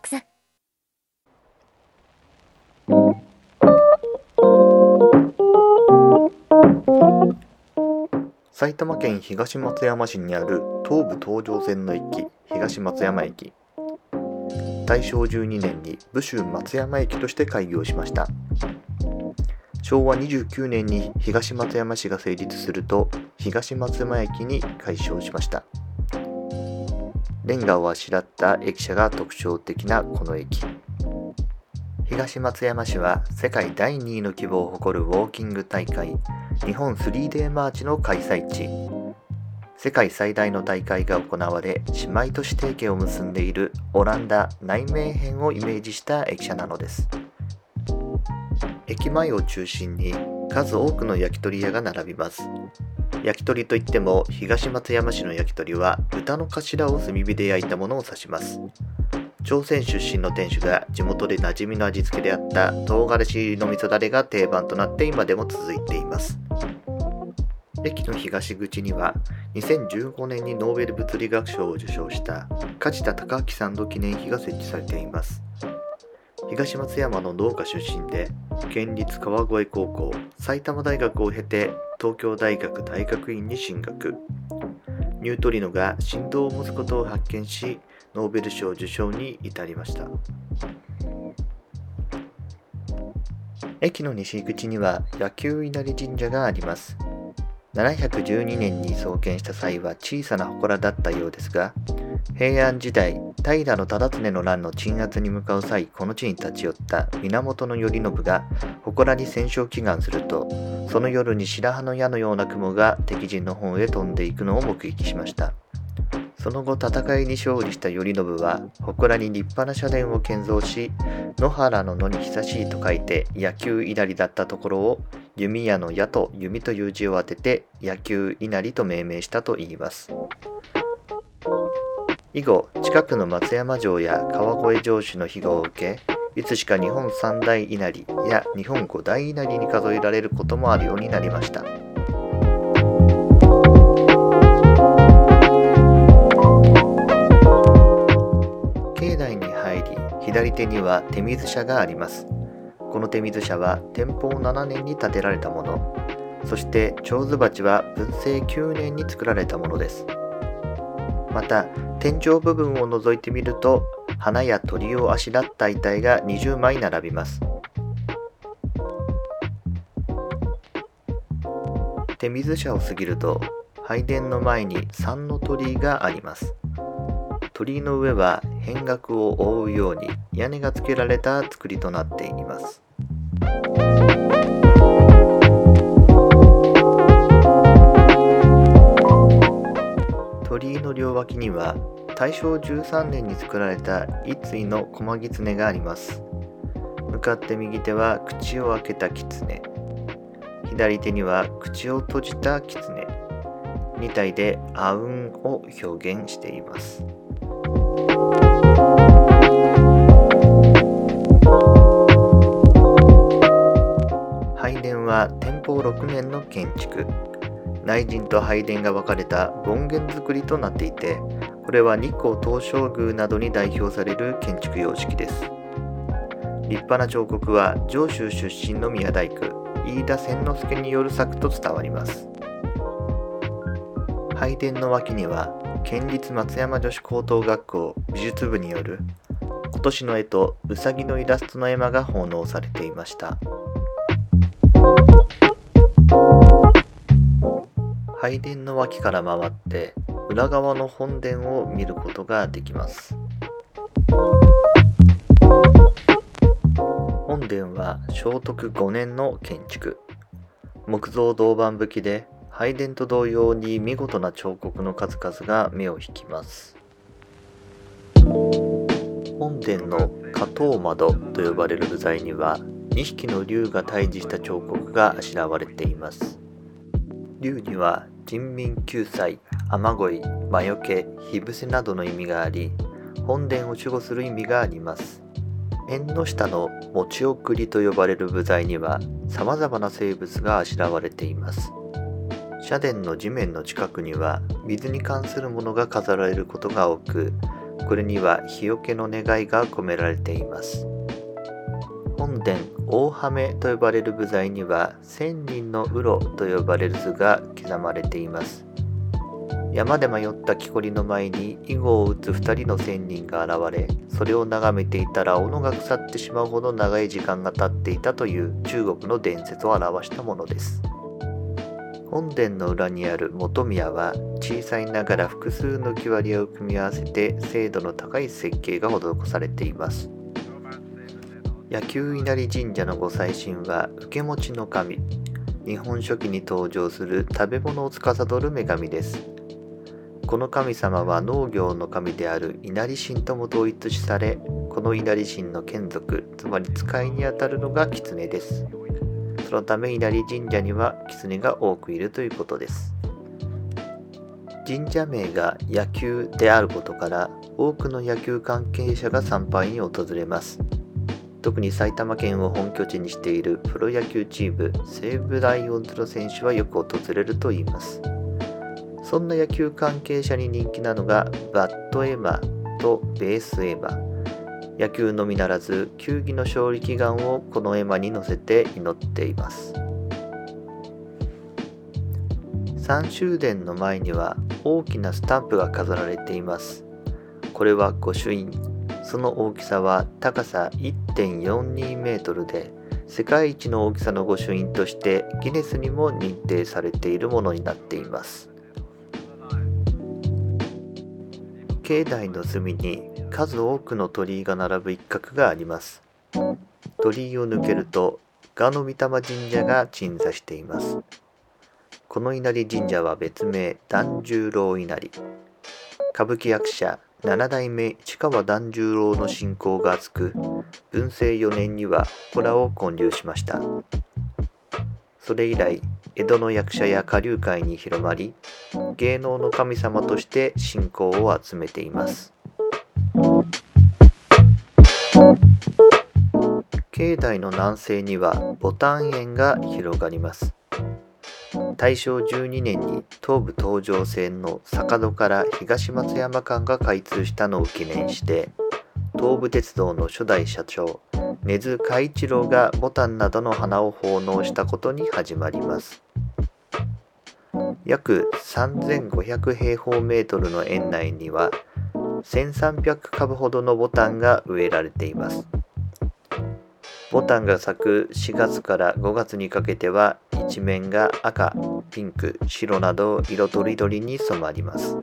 格さ埼玉県東松山市にある東武東上線の駅東松山駅。大正12年に武州松山駅として開業しました。昭和29年に東松山市が成立すると東松山駅に改称しました。レンガをあしらった駅舎が特徴的なこの駅。東松山市は世界第2位の規模を誇るウォーキング大会日本 3D マーチの開催地。世界最大の大会が行われ姉妹都市提携を結んでいるオランダ内名編をイメージした駅舎なのです。駅前を中心に数多くの焼き鳥屋が並びます。焼き鳥といっても東松山市の焼き鳥は豚の頭を炭火で焼いたものを指します。朝鮮出身の店主が地元で馴染みの味付けであった唐辛子の味噌だれが定番となって今でも続いています。駅の東口には2015年にノーベル物理学賞を受賞した梶田隆明さんの記念碑が設置されています。東松山の農家出身で県立川越高校埼玉大学を経て東京大学大学院に進学。ニュートリノが振動を持つことを発見しノーベル賞受賞に至りました。駅の西口には野球稲荷神社があります。712年に創建した際は小さな祠だったようですが平安時代平忠常の乱の鎮圧に向かう際この地に立ち寄った源頼信が祠に戦勝祈願するとその夜に白羽の矢のような雲が敵陣の方へ飛んでいくのを目撃しましたその後戦いに勝利した頼信は祠に立派な社殿を建造し野原の野に久しいと書いて野球稲荷だったところを弓矢の矢と弓という字を当てて野球稲荷と命名したといいます。以後近くの松山城や川越城主の庇護を受けいつしか日本三大稲荷や日本五大稲荷に数えられることもあるようになりました。境内に入り左手には手水舎があります。この手水舎は天保7年に建てられたもの。そして蝶子鉢は文政9年に作られたものです。また天井部分を覗いてみると花や鳥をあしらった遺体が20枚並びます。手水舎を過ぎると拝殿の前に三の鳥居があります。鳥居の上は変額を覆うように屋根がつけられた作りとなっています。鳥居の両脇には大正13年に作られた一対の駒狐があります。向かって右手は口を開けた狐。左手には口を閉じた狐。2体であうんを表現しています。拝殿は天保6年の建築。内陣と拝殿が分かれた権現造りとなっていてこれは日光東照宮などに代表される建築様式です。立派な彫刻は上州出身の宮大工飯田千之助による作と伝わります。拝殿の脇には県立松山女子高等学校美術部による今年の絵とうさぎのイラストの絵馬が奉納されていました。拝殿の脇から回って裏側の本殿を見ることができます。本殿は聖徳5年の建築。木造銅板葺きで拝殿と同様に見事な彫刻の数々が目を引きます。本殿の花頭窓と呼ばれる部材には2匹の竜が対峙した彫刻があしらわれています。竜には人民救済雨乞い魔除け火伏せなどの意味があり本殿を守護する意味があります。縁の下の持ち送りと呼ばれる部材には様々な生物があしらわれています。社殿の地面の近くには水に関するものが飾られることが多くこれには日よけの願いが込められています。本殿大ハメと呼ばれる部材には千人のウロと呼ばれる図が刻まれています。山で迷った木こりの前に囲碁を打つ2人の仙人が現れそれを眺めていたら斧が腐ってしまうほど長い時間が経っていたという中国の伝説を表したものです。本殿の裏にある本宮は小さいながら複数の木割りを組み合わせて精度の高い設計が施されています。野球稲荷神社のご祭神は受け持ちの神。日本書紀に登場する食べ物を司る女神です。この神様は農業の神である稲荷神とも統一視されこの稲荷神の眷属つまり使いにあたるのが狐です。そのため稲荷神社には狐が多くいるということです。神社名が野球であることから多くの野球関係者が参拝に訪れます。特に埼玉県を本拠地にしているプロ野球チーム西武ライオンズの選手はよく訪れるといいます。そんな野球関係者に人気なのがバットエマとベースエマ。野球のみならず球技の勝利祈願をこの絵馬に乗せて祈っています。三終殿の前には大きなスタンプが飾られています。これは御朱印。その大きさは高さ1.42メートルで世界一の大きさの御朱印としてギネスにも認定されているものになっています。境内の隅に数多くの鳥居が並ぶ一角があります。鳥居を抜けると賀の御霊神社が鎮座しています。この稲荷神社は別名團十郎稲荷。歌舞伎役者七代目市川團十郎の信仰が厚く文政4年には子らを建立しました。それ以来江戸の役者や下流会に広まり芸能の神様として信仰を集めています。境内の南西には牡丹園が広がります。大正12年に東武東上線の坂戸から東松山間が開通したのを記念して東武鉄道の初代社長根津嘉一郎がボタンなどの花を奉納したことに始まります。約3500平方メートルの園内には1300株ほどのボタンが植えられています。ボタンが咲く4月から5月にかけては一面が赤、ピンク、白など色とりどりに染まります。